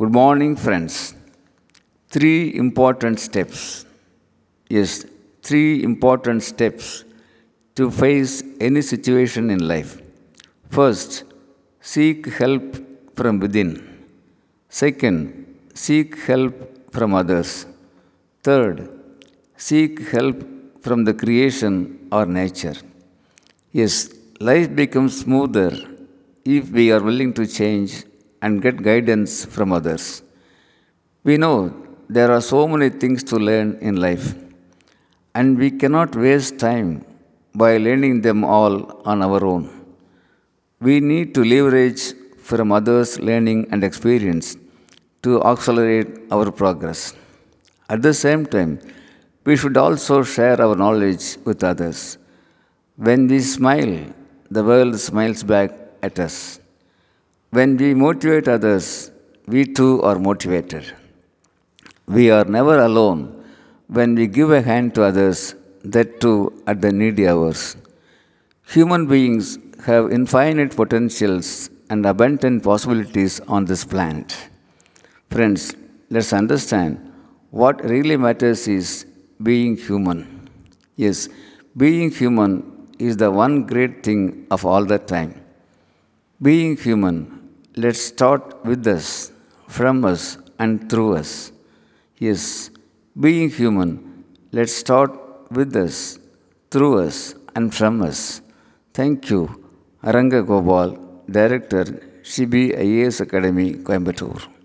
Good morning, friends. Three important steps. Yes, three important steps to face any situation in life. First, seek help from within. Second, seek help from others. Third, seek help from the creation or nature. Yes, life becomes smoother if we are willing to change and get guidance from others. We know there are so many things to learn in life, and we cannot waste time by learning them all on our own. We need to leverage from others' learning and experience to accelerate our progress. At the same time, we should also share our knowledge with others. When we smile, the world smiles back at us. When we motivate others, we too are motivated. We are never alone when we give a hand to others, that too at the needy hours. Human beings have infinite potentials and abundant possibilities on this planet. Friends, let's understand what really matters is being human. Yes, being human is the one great thing of all the time. Being human, let's start with us, from us, and through us. Yes, being human, let's start with us, through us, and from us. Thank you, Aranga Gopal, Director, CB IAS Academy, Coimbatore.